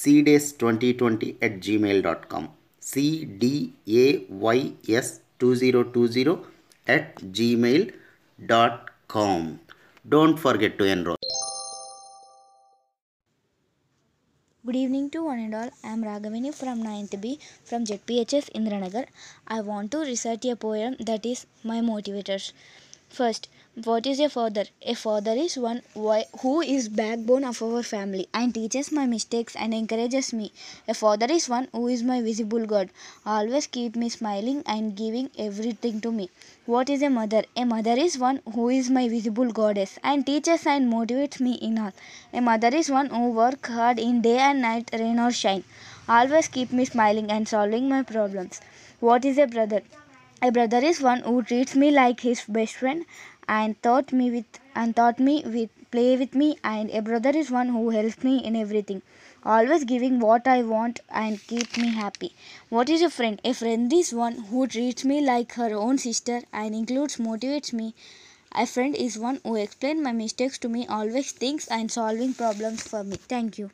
cdays2020 at gmail.com cdays2020 at gmail.com don't forget to enroll Good evening to one and all. I am Raghaveni from 9th B from ZPHS Indiranagar. I want to recite a poem that is my motivators. First, what is a father? A father is one who is backbone of our family and teaches my mistakes and encourages me. A father is one who is my visible God, always keep me smiling and giving everything to me. What is a mother? A mother is one who is my visible goddess and teaches and motivates me in all. A mother is one who works hard in day and night, rain or shine. Always keep me smiling and solving my problems. What is a brother? A brother is one who treats me like his best friend and taught me with and taught me with play with me. And a brother is one who helps me in everything always giving what i want and keep me happy. What is a friend? A friend is one who treats me like her own sister and includes motivates me. A friend is one who explains my mistakes to me always thinks and solving problems for me. Thank you